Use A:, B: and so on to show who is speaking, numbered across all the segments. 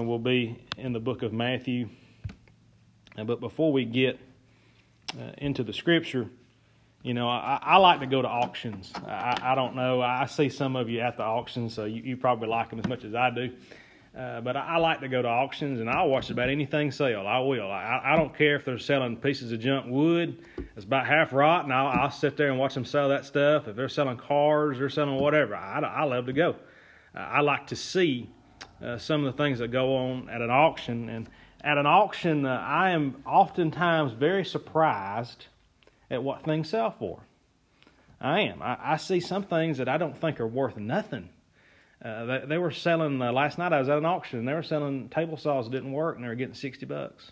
A: and we'll be in the book of Matthew. Uh, but before we get uh, into the scripture, you know, I, I, like to go to auctions. I, I, don't know. I see some of you at the auctions, so you, you probably like them as much as I do. Uh, but I, I, like to go to auctions and I'll watch about anything sell. I will. I, don't care if they're selling pieces of junk wood that's about half rotten. I'll, I'll sit there and watch them sell that stuff. If they're selling cars, they're selling whatever. I, I love to go. Uh, I like to see uh, some of the things that go on at an auction. And at an auction, uh, I am oftentimes very surprised at what things sell for. I am. I, I see some things that I don't think are worth nothing uh, they, they, were selling uh, last night. I was at an auction. and They were selling table saws that didn't work, and they were getting sixty bucks.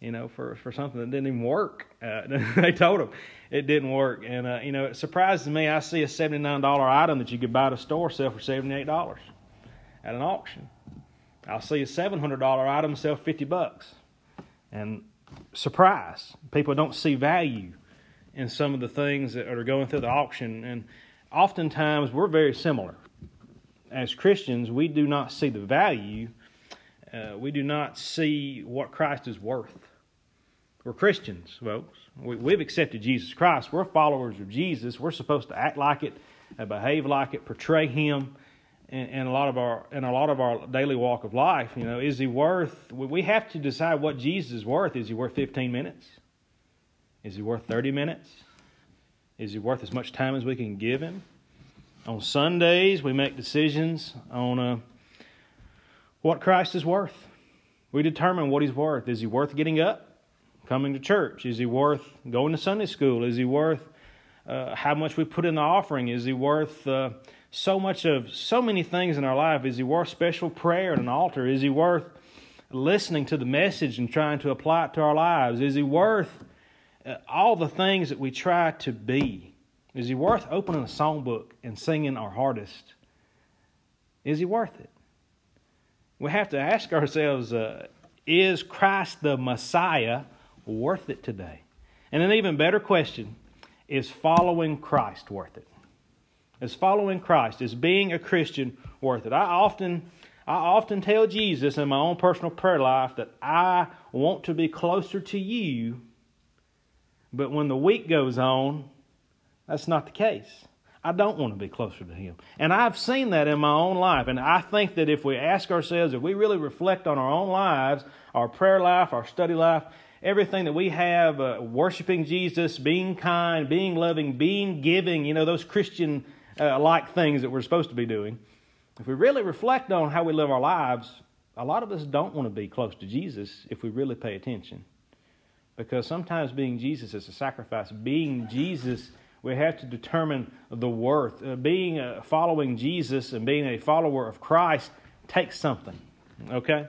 A: You know, for for something that didn't even work. Uh, they told them it didn't work, and uh, you know, it surprises me. I see a seventy nine dollar item that you could buy at a store sell for seventy eight dollars at an auction. I'll see a seven hundred dollar item sell fifty bucks, and surprise, people don't see value in some of the things that are going through the auction, and oftentimes we're very similar as Christians, we do not see the value, uh, we do not see what Christ is worth. We're Christians, folks. We, have accepted Jesus Christ. We're followers of Jesus. We're supposed to act like it, uh, behave like it, portray Him in, in, a lot of our in a lot of our daily walk of life. You know, is He worth? We have to decide what Jesus is worth. Is He worth 15 minutes? Is He worth 30 minutes? Is He worth as much time as we can give Him? On Sundays, we make decisions on uh, what Christ is worth. We determine what He's worth. Is He worth getting up, coming to church? Is He worth going to Sunday school? Is He worth uh, how much we put in the offering? Is He worth uh, so much of so many things in our life? Is He worth special prayer at an altar? Is He worth listening to the message and trying to apply it to our lives? Is He worth uh, all the things that we try to be? Is he worth opening a songbook and singing our hardest? Is he worth it? We have to ask ourselves uh, is Christ the Messiah worth it today? And an even better question is following Christ worth it? Is following Christ, is being a Christian worth it? I often I often tell Jesus in my own personal prayer life that I want to be closer to you, but when the week goes on, that's not the case. I don't want to be closer to Him. And I've seen that in my own life. And I think that if we ask ourselves, if we really reflect on our own lives, our prayer life, our study life, everything that we have, uh, worshiping Jesus, being kind, being loving, being giving, you know, those Christian uh, like things that we're supposed to be doing, if we really reflect on how we live our lives, a lot of us don't want to be close to Jesus if we really pay attention. Because sometimes being Jesus is a sacrifice. Being Jesus we have to determine the worth. Uh, being a, following Jesus and being a follower of Christ takes something. Okay?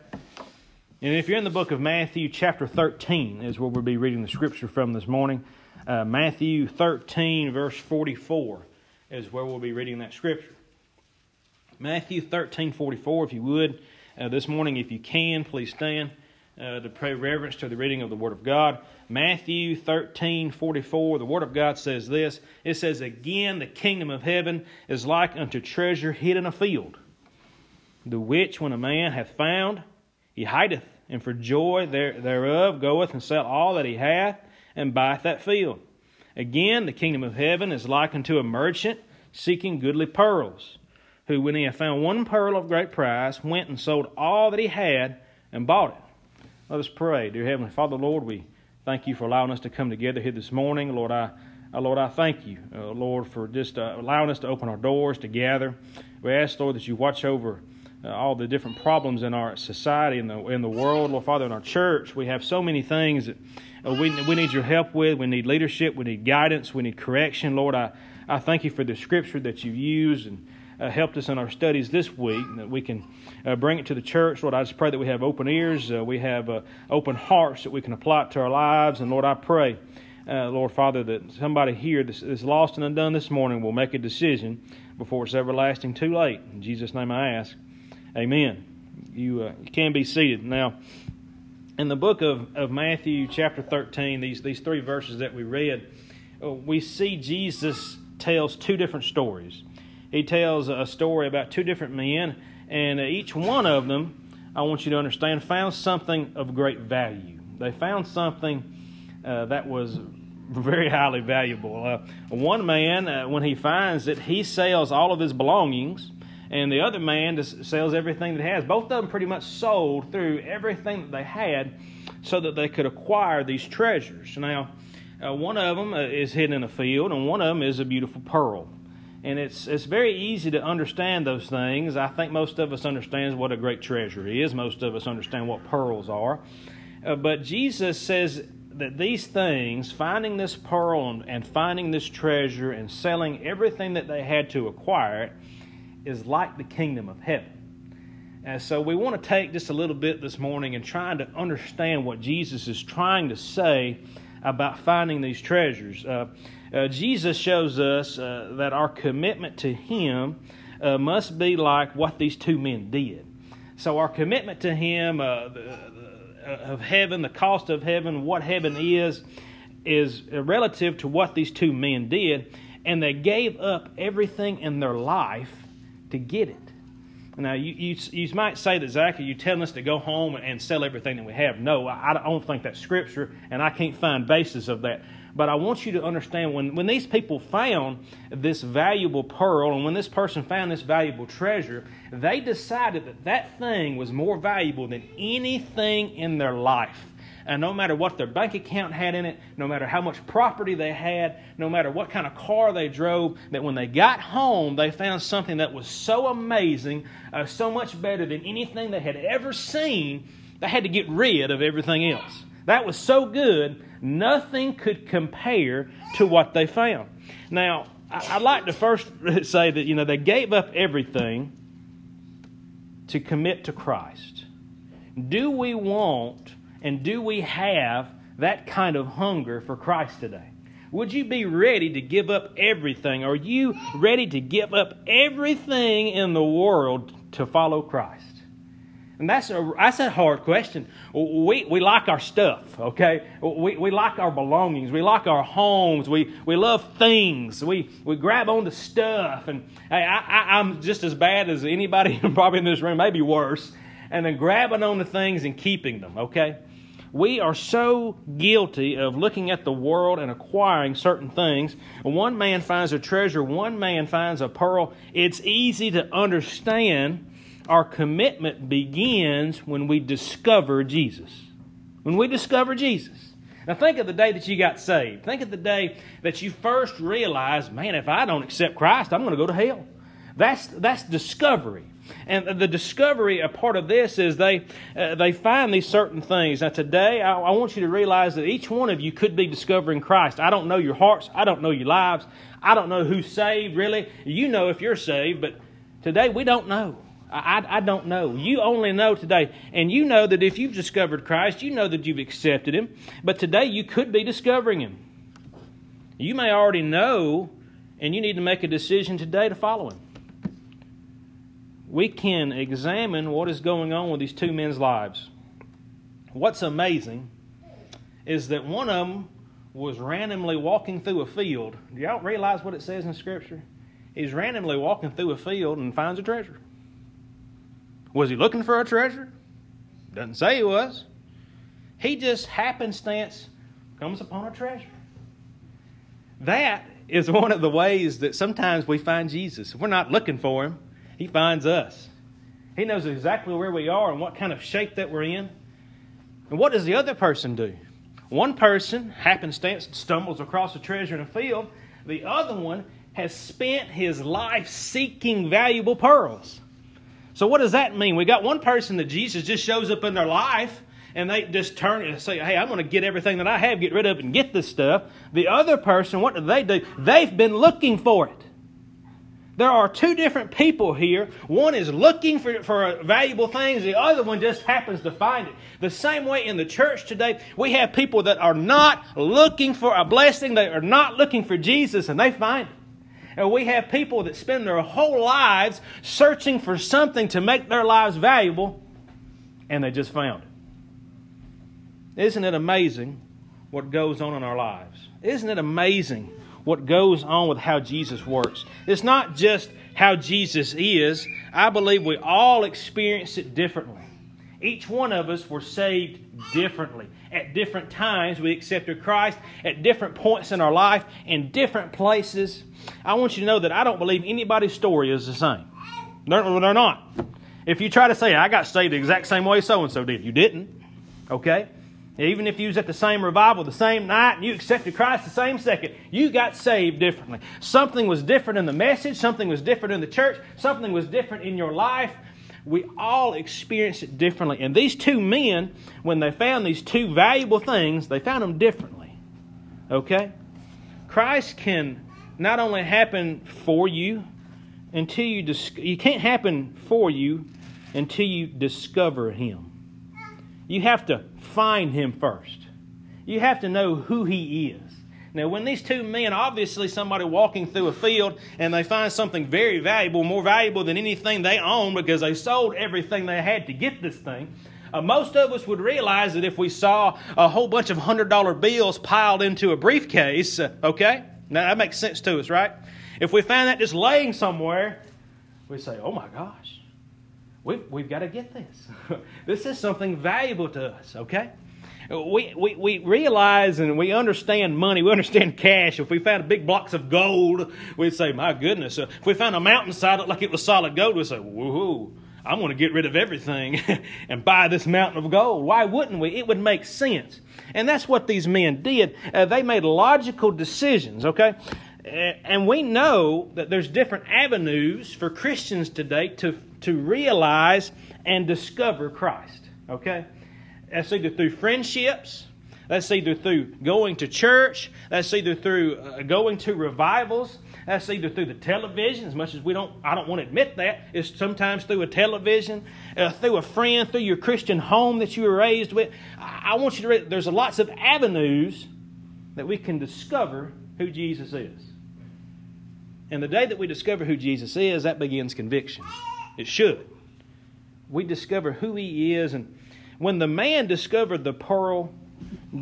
A: And if you're in the book of Matthew, chapter 13 is where we'll be reading the scripture from this morning. Uh, Matthew 13, verse 44 is where we'll be reading that scripture. Matthew 13, 44, if you would. Uh, this morning, if you can, please stand uh, to pay reverence to the reading of the Word of God. Matthew 13 44, the Word of God says this It says, Again, the kingdom of heaven is like unto treasure hid in a field, the which when a man hath found, he hideth, and for joy there, thereof goeth and sell all that he hath, and buyeth that field. Again, the kingdom of heaven is like unto a merchant seeking goodly pearls, who, when he had found one pearl of great price, went and sold all that he had and bought it. Let us pray. Dear Heavenly Father, Lord, we thank you for allowing us to come together here this morning. Lord, I, uh, Lord, I thank you, uh, Lord, for just uh, allowing us to open our doors to gather. We ask, Lord, that you watch over uh, all the different problems in our society and the, in the world. Lord, Father, in our church, we have so many things that uh, we, we need your help with. We need leadership. We need guidance. We need correction. Lord, I, I thank you for the scripture that you've used and uh, helped us in our studies this week, that we can uh, bring it to the church. Lord, I just pray that we have open ears, uh, we have uh, open hearts that we can apply it to our lives. And Lord, I pray, Lord Father, that somebody here that's lost and undone this morning will make a decision before it's everlasting too late. In Jesus' name I ask. Amen. You, uh, you can be seated. Now, in the book of, of Matthew, chapter 13, these, these three verses that we read, we see Jesus tells two different stories he tells a story about two different men, and each one of them I want you to understand, found something of great value. They found something uh, that was very highly valuable. Uh, one man, uh, when he finds it, he sells all of his belongings, and the other man just sells everything that he has. Both of them pretty much sold through everything that they had so that they could acquire these treasures. Now, uh, one of them uh, is hidden in a field, and one of them is a beautiful pearl. And it's, it's very easy to understand those things. I think most of us understands what a great treasure is. Most of us understand what pearls are. Uh, but Jesus says that these things, finding this pearl and finding this treasure and selling everything that they had to acquire it, is like the kingdom of heaven. And so we want to take just a little bit this morning and trying to understand what Jesus is trying to say about finding these treasures. Uh, uh, Jesus shows us uh, that our commitment to Him uh, must be like what these two men did. So, our commitment to Him, uh, of heaven, the cost of heaven, what heaven is, is relative to what these two men did, and they gave up everything in their life to get it. Now, you, you, you might say that, Zach, are you telling us to go home and sell everything that we have? No, I, I don't think that's scripture, and I can't find basis of that. But I want you to understand when, when these people found this valuable pearl and when this person found this valuable treasure, they decided that that thing was more valuable than anything in their life. And no matter what their bank account had in it, no matter how much property they had, no matter what kind of car they drove, that when they got home, they found something that was so amazing, uh, so much better than anything they had ever seen, they had to get rid of everything else. That was so good, nothing could compare to what they found. Now, I'd like to first say that, you know, they gave up everything to commit to Christ. Do we want and do we have that kind of hunger for Christ today? Would you be ready to give up everything? Are you ready to give up everything in the world to follow Christ? And that's a, that's a hard question. We, we like our stuff, okay? We, we like our belongings. We like our homes. We, we love things. We, we grab onto stuff. And hey, I, I, I'm just as bad as anybody probably in this room, maybe worse. And then grabbing onto things and keeping them, okay? We are so guilty of looking at the world and acquiring certain things. One man finds a treasure, one man finds a pearl. It's easy to understand our commitment begins when we discover Jesus. When we discover Jesus. Now, think of the day that you got saved. Think of the day that you first realized, man, if I don't accept Christ, I'm going to go to hell. That's, that's discovery. And the discovery, a part of this is they, uh, they find these certain things. Now, today, I, I want you to realize that each one of you could be discovering Christ. I don't know your hearts. I don't know your lives. I don't know who's saved, really. You know if you're saved, but today we don't know. I, I don't know. You only know today. And you know that if you've discovered Christ, you know that you've accepted Him. But today you could be discovering Him. You may already know, and you need to make a decision today to follow Him. We can examine what is going on with these two men's lives. What's amazing is that one of them was randomly walking through a field. Do y'all realize what it says in Scripture? He's randomly walking through a field and finds a treasure. Was he looking for a treasure? Doesn't say he was. He just happenstance comes upon a treasure. That is one of the ways that sometimes we find Jesus. We're not looking for him, he finds us. He knows exactly where we are and what kind of shape that we're in. And what does the other person do? One person, happenstance, stumbles across a treasure in a field. The other one has spent his life seeking valuable pearls. So, what does that mean? We got one person that Jesus just shows up in their life and they just turn and say, Hey, I'm going to get everything that I have, get rid of, and get this stuff. The other person, what do they do? They've been looking for it. There are two different people here. One is looking for, for valuable things, the other one just happens to find it. The same way in the church today, we have people that are not looking for a blessing, they are not looking for Jesus, and they find it. And we have people that spend their whole lives searching for something to make their lives valuable, and they just found it. Isn't it amazing what goes on in our lives? Isn't it amazing what goes on with how Jesus works? It's not just how Jesus is, I believe we all experience it differently. Each one of us were saved differently. At different times, we accepted Christ at different points in our life, in different places. I want you to know that I don't believe anybody's story is the same. They're, they're not. If you try to say, I got saved the exact same way so and so did, you didn't. Okay? Even if you was at the same revival the same night and you accepted Christ the same second, you got saved differently. Something was different in the message, something was different in the church, something was different in your life. We all experienced it differently. And these two men, when they found these two valuable things, they found them differently. Okay? Christ can not only happen for you until you you can't happen for you until you discover him. You have to find him first. You have to know who he is. Now, when these two men, obviously somebody walking through a field and they find something very valuable, more valuable than anything they own because they sold everything they had to get this thing, uh, most of us would realize that if we saw a whole bunch of $100 bills piled into a briefcase, uh, okay? Now that makes sense to us, right? If we found that just laying somewhere, we'd say, oh my gosh, we've, we've got to get this. this is something valuable to us, okay? we, we, we realize and we understand money, we understand cash. If we found big blocks of gold, we'd say, my goodness. Uh, if we found a mountainside like it was solid gold, we'd say, woohoo, I'm going to get rid of everything and buy this mountain of gold. Why wouldn't we? It would make sense. And that's what these men did. Uh, they made logical decisions, okay? And we know that there's different avenues for Christians today to, to realize and discover Christ, okay? That's either through friendships, that's either through going to church, that's either through uh, going to revivals, that's either through the television, as much as we don't, I don't want to admit that, it's sometimes through a television, uh, through a friend, through your Christian home that you were raised with. I, I want you to read, there's lots of avenues that we can discover who Jesus is. And the day that we discover who Jesus is, that begins conviction. It should. We discover who He is and when the man discovered the pearl,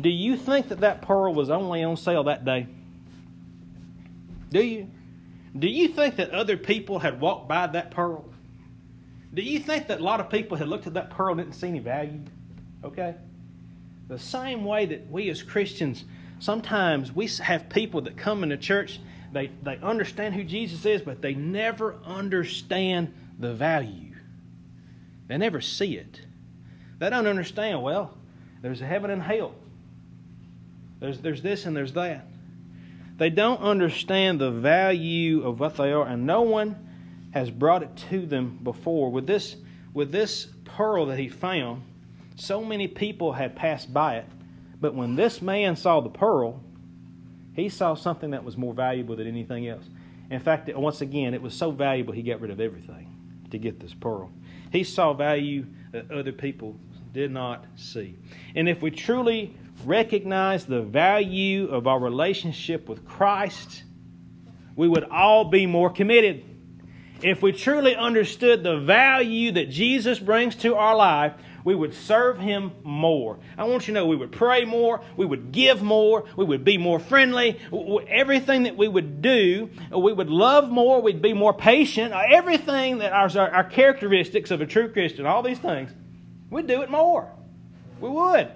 A: do you think that that pearl was only on sale that day? Do you? Do you think that other people had walked by that pearl? Do you think that a lot of people had looked at that pearl and didn't see any value? Okay? The same way that we as Christians, sometimes we have people that come into church, they, they understand who Jesus is, but they never understand the value. They never see it. They don't understand, well, there's a heaven and hell. There's, there's this and there's that. They don't understand the value of what they are, and no one has brought it to them before. With this, with this pearl that he found, so many people had passed by it, but when this man saw the pearl, he saw something that was more valuable than anything else. In fact, once again, it was so valuable he got rid of everything to get this pearl. He saw value that other people did not see. And if we truly recognize the value of our relationship with Christ, we would all be more committed. If we truly understood the value that Jesus brings to our life, we would serve Him more. I want you to know we would pray more, we would give more, we would be more friendly. Everything that we would do, we would love more, we'd be more patient. Uh, everything that our, our characteristics of a true Christian, all these things, We'd do it more. We would.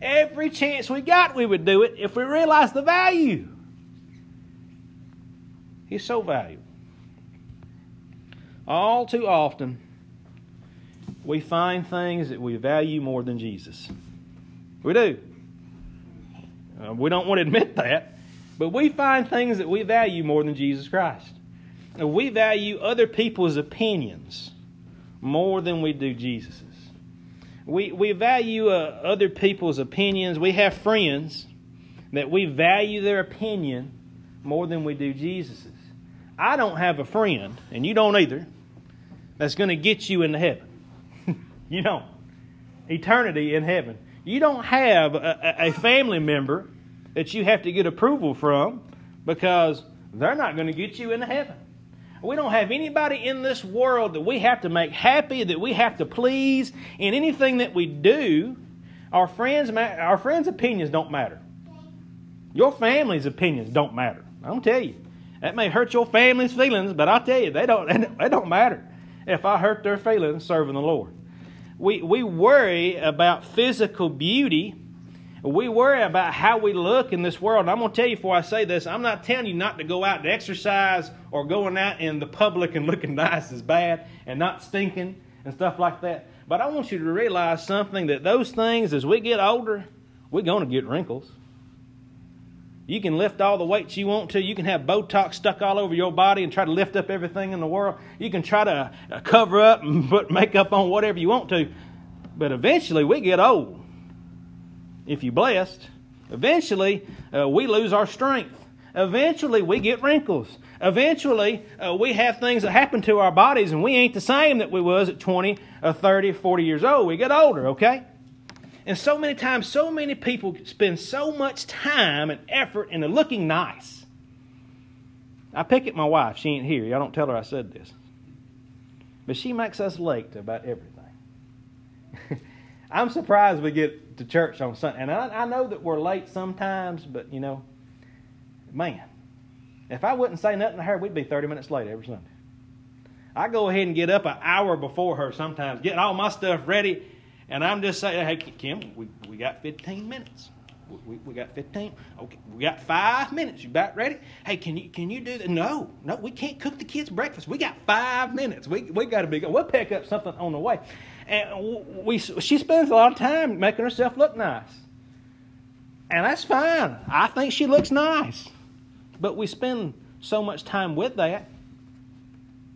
A: Every chance we got, we would do it if we realized the value. He's so valuable. All too often, we find things that we value more than Jesus. We do. Uh, we don't want to admit that, but we find things that we value more than Jesus Christ. We value other people's opinions more than we do Jesus's. We, we value uh, other people's opinions. We have friends that we value their opinion more than we do Jesus's. I don't have a friend, and you don't either, that's going to get you into heaven. You don't. Eternity in heaven. You don't have a, a family member that you have to get approval from because they're not going to get you into heaven. We don't have anybody in this world that we have to make happy, that we have to please. In anything that we do, our friends, our friends' opinions don't matter. Your family's opinions don't matter. I'll tell you. That may hurt your family's feelings, but I'll tell you, they don't, they don't matter if I hurt their feelings serving the Lord. We, we worry about physical beauty. We worry about how we look in this world. I'm going to tell you before I say this, I'm not telling you not to go out and exercise or going out in the public and looking nice is bad and not stinking and stuff like that. But I want you to realize something that those things, as we get older, we're going to get wrinkles. You can lift all the weights you want to. You can have Botox stuck all over your body and try to lift up everything in the world. You can try to uh, cover up and put makeup on whatever you want to. But eventually we get old. If you're blessed, eventually uh, we lose our strength. Eventually we get wrinkles. Eventually uh, we have things that happen to our bodies and we ain't the same that we was at 20, or 30, 40 years old. We get older, okay? And so many times, so many people spend so much time and effort into looking nice. I pick at my wife. She ain't here. Y'all don't tell her I said this. But she makes us late to about everything. I'm surprised we get to church on Sunday. And I, I know that we're late sometimes, but you know, man, if I wouldn't say nothing to her, we'd be 30 minutes late every Sunday. I go ahead and get up an hour before her sometimes, getting all my stuff ready, and I'm just saying, hey, Kim, we, we got 15 minutes. We, we got 15. Okay, we got five minutes. You about ready? Hey, can you can you do that? No, no, we can't cook the kids breakfast. We got five minutes. We we got to be. We'll pick up something on the way. And we she spends a lot of time making herself look nice, and that's fine. I think she looks nice, but we spend so much time with that.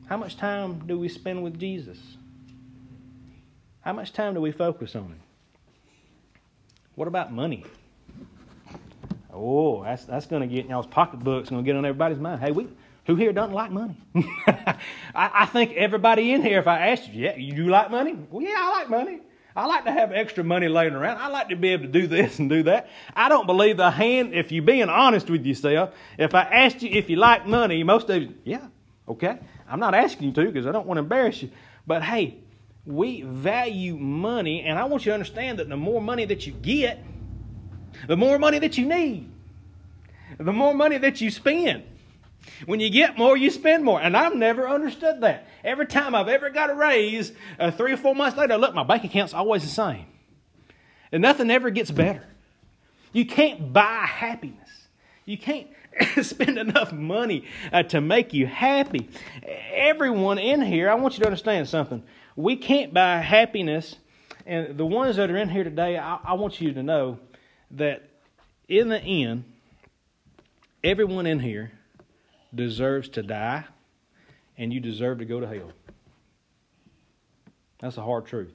A: How much time do we spend with Jesus? How much time do we focus on Him? What about money? Oh, that's, that's going to get in y'all's pocketbooks, going to get on everybody's mind. Hey, we, who here doesn't like money? I, I, think everybody in here, if I asked you, yeah, you like money? Well, yeah, I like money. I like to have extra money laying around. I like to be able to do this and do that. I don't believe the hand, if you're being honest with yourself, if I asked you if you like money, most of you, yeah, okay. I'm not asking you to because I don't want to embarrass you. But hey, we value money, and I want you to understand that the more money that you get, the more money that you need, the more money that you spend. When you get more, you spend more. And I've never understood that. Every time I've ever got a raise, uh, three or four months later, look, my bank account's always the same. And nothing ever gets better. You can't buy happiness. You can't spend enough money uh, to make you happy. Everyone in here, I want you to understand something. We can't buy happiness. And the ones that are in here today, I, I want you to know that in the end, everyone in here deserves to die, and you deserve to go to hell. That's a hard truth.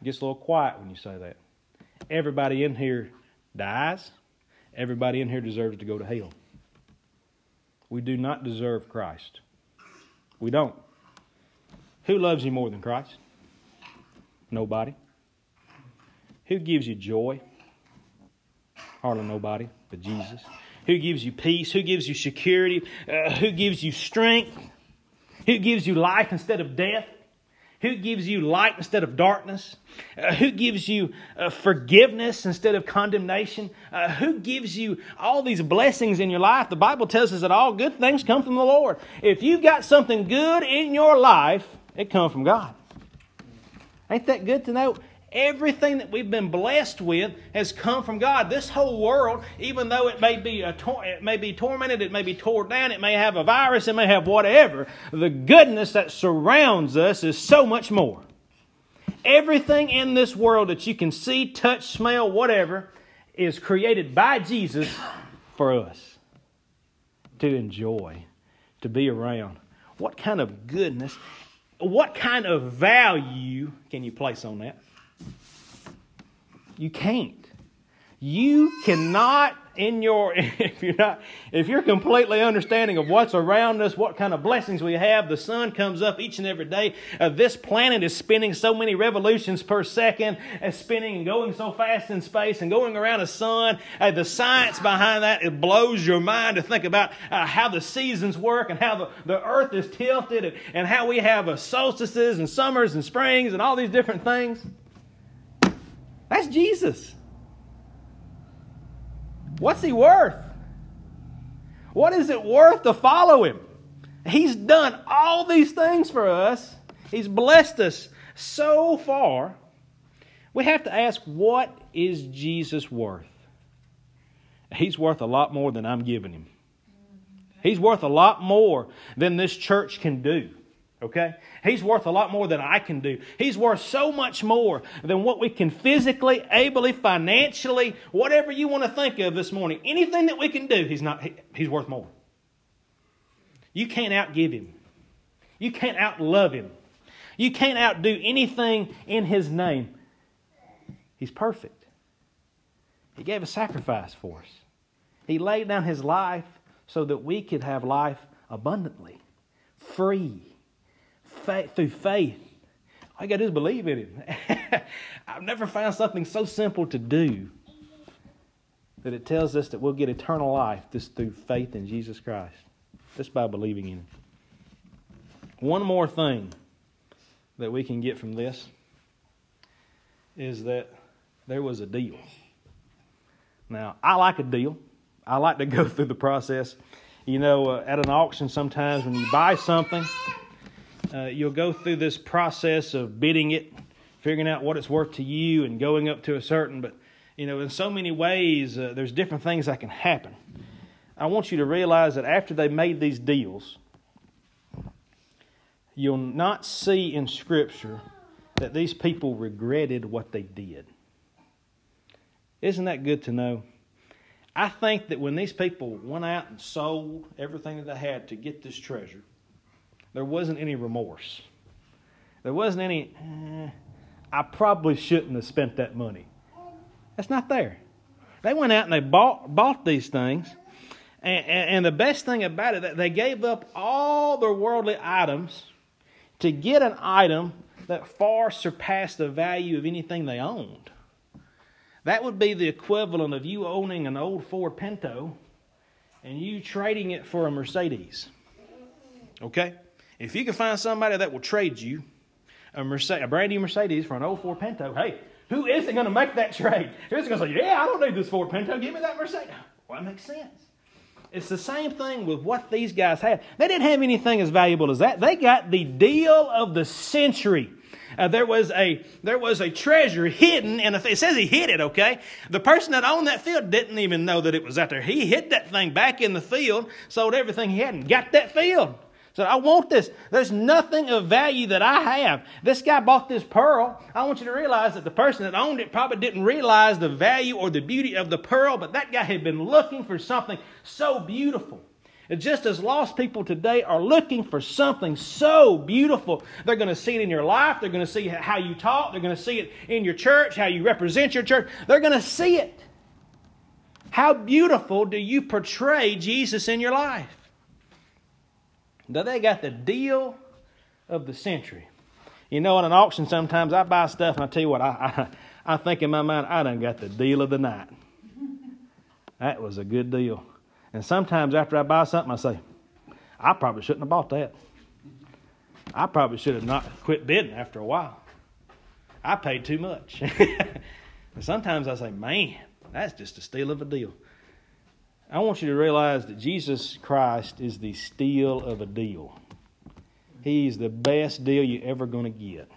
A: It gets a little quiet when you say that. Everybody in here dies. Everybody in here deserves to go to hell. We do not deserve Christ. We don't. Who loves you more than Christ? Nobody. Who gives you joy? Hardly nobody but Jesus. Who gives you peace? Who gives you security? Uh, who gives you strength? Who gives you life instead of death? Who gives you light instead of darkness? Uh, who gives you uh, forgiveness instead of condemnation? Uh, who gives you all these blessings in your life? The Bible tells us that all good things come from the Lord. If you've got something good in your life, it comes from God. Ain't that good to know? Everything that we've been blessed with has come from God. This whole world, even though it may be a tor- it may be tormented, it may be torn down, it may have a virus, it may have whatever, the goodness that surrounds us is so much more. Everything in this world that you can see, touch, smell, whatever, is created by Jesus for us to enjoy, to be around. What kind of goodness, what kind of value can you place on that? You can't. You cannot in your if you're not if you're completely understanding of what's around us what kind of blessings we have the sun comes up each and every day. Uh, this planet is spinning so many revolutions per second and spinning and going so fast in space and going around the sun. Uh, the science behind that it blows your mind to think about uh, how the seasons work and how the, the earth is tilted and, and how we have uh, solstices and summers and springs and all these different things. That's Jesus. What's he worth? What is it worth to follow him? He's done all these things for us. He's blessed us so far. We have to ask, what is Jesus worth? He's worth a lot more than I'm giving him. He's worth a lot more than this church can do. Okay? He's worth a lot more than I can do. He's worth so much more than what we can physically, ably, financially, whatever you want to think of this morning. Anything that we can do, he's not he, he's worth more. You can't outgive him. You can't outlove him. You can't outdo anything in his name. He's perfect. He gave a sacrifice for us. He laid down his life so that we could have life abundantly, free, faith, through faith. All you got to do is believe in him. I've never found something so simple to do that it tells us that we'll get eternal life just through faith in Jesus Christ, just by believing in him. One more thing that we can get from this is that there was a deal. Now, I like a deal. I like to go through the process. You know, uh, at an auction, sometimes when you buy something, uh, you'll go through this process of bidding it, figuring out what it's worth to you, and going up to a certain. But you know, in so many ways, uh, there's different things that can happen. I want you to realize that after they made these deals, you'll not see in Scripture that these people regretted what they did. Isn't that good to know? I think that when these people went out and sold everything that they had to get this treasure, there wasn't any remorse. There wasn't any, eh, I probably shouldn't have spent that money. That's not there. They went out and they bought, bought these things. And, and, and the best thing about it, that they gave up all their worldly items to get an item that far surpassed the value of anything they owned. That would be the equivalent of you owning an old Ford Pinto and you trading it for a Mercedes. Okay? If you can find somebody that will trade you a, Mercedes, a brand new Mercedes for an old Ford Pinto, hey, who isn't going to make that trade? Who isn't going to say, yeah, I don't need this Ford Pinto. Give me that Mercedes. Well, that makes sense. It's the same thing with what these guys had. They didn't have anything as valuable as that. They got the deal of the century uh, there was a there was a treasure hidden, and it says he hid it. Okay, the person that owned that field didn't even know that it was out there. He hid that thing back in the field, sold everything he had, and got that field. Said, I want this. There's nothing of value that I have. This guy bought this pearl. I want you to realize that the person that owned it probably didn't realize the value or the beauty of the pearl, but that guy had been looking for something so beautiful. Just as lost people today are looking for something so beautiful, they're going to see it in your life. They're going to see how you talk. They're going to see it in your church, how you represent your church. They're going to see it. How beautiful do you portray Jesus in your life? Now, they got the deal of the century. You know, at an auction, sometimes I buy stuff, and I tell you what, I, I, I think in my mind, I done got the deal of the night. That was a good deal. And sometimes after I buy something, I say, I probably shouldn't have bought that. I probably should have not quit bidding after a while. I paid too much. sometimes I say, man, that's just a steal of a deal. I want you to realize that Jesus Christ is the steal of a deal. He's the best deal you're ever going to get.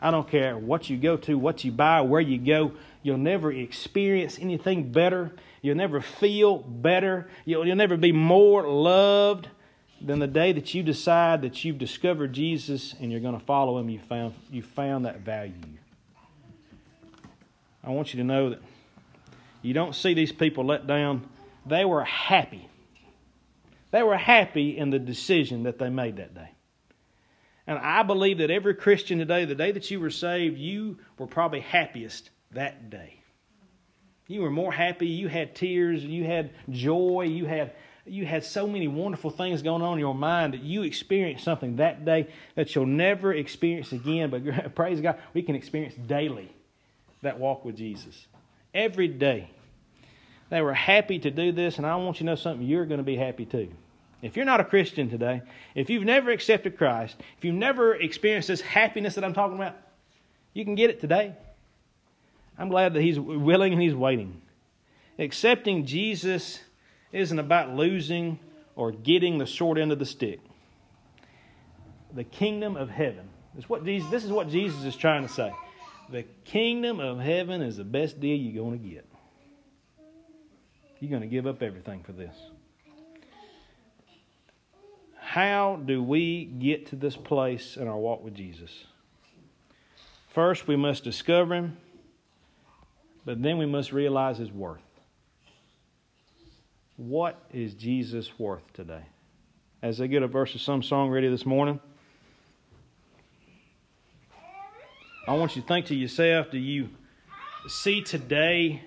A: I don't care what you go to, what you buy, where you go, you'll never experience anything better You'll never feel better. You'll, you'll never be more loved than the day that you decide that you've discovered Jesus and you're going to follow him. You found, you found that value. I want you to know that you don't see these people let down. They were happy. They were happy in the decision that they made that day. And I believe that every Christian today, the day that you were saved, you were probably happiest that day. You were more happy. You had tears. You had joy. You had you had so many wonderful things going on in your mind that you experienced something that day that you'll never experience again. But praise God, we can experience daily that walk with Jesus. Every day. They were happy to do this, and I want you to know something. You're going to be happy too. If you're not a Christian today, if you've never accepted Christ, if you've never experienced this happiness that I'm talking about, you can get it today. I'm glad that he's willing and he's waiting. Accepting Jesus isn't about losing or getting the short end of the stick. The kingdom of heaven This, what Jesus, this is what Jesus is trying to say. The kingdom of heaven is the best deal you're going to get. You're going to give up everything for this. How do we get to this place in our walk with Jesus? First, we must discover Him, but then we must realize His worth. What is Jesus worth today? As I get a verse of some song ready this morning, I want you to think to yourself do you see today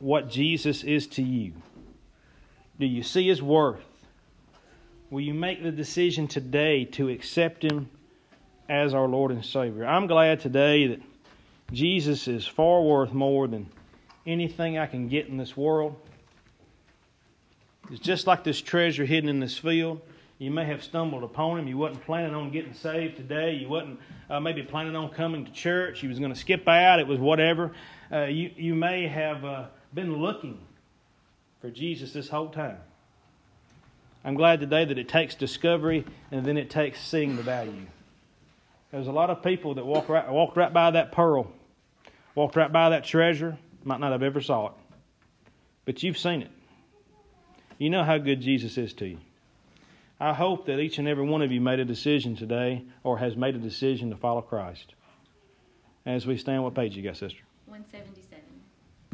A: what Jesus is to you? Do you see his worth? Will you make the decision today to accept him as our Lord and Savior? I'm glad today that Jesus is far worth more than anything I can get in this world. It's just like this treasure hidden in this field. You may have stumbled upon him. You wasn't planning on getting saved today. You wasn't uh, maybe planning on coming to church. You was going to skip out. It was whatever. Uh, you you may have uh, been looking for Jesus this whole time. I'm glad today that it takes discovery and then it takes seeing the value. There's a lot of people that walk right, walked right by that pearl, walked right by that treasure, might not have ever saw it, but you've seen it. You know how good Jesus is to you. I hope that each and every one of you made a decision today or has made a decision to follow Christ. As we stand, what page you got, sister?
B: 177.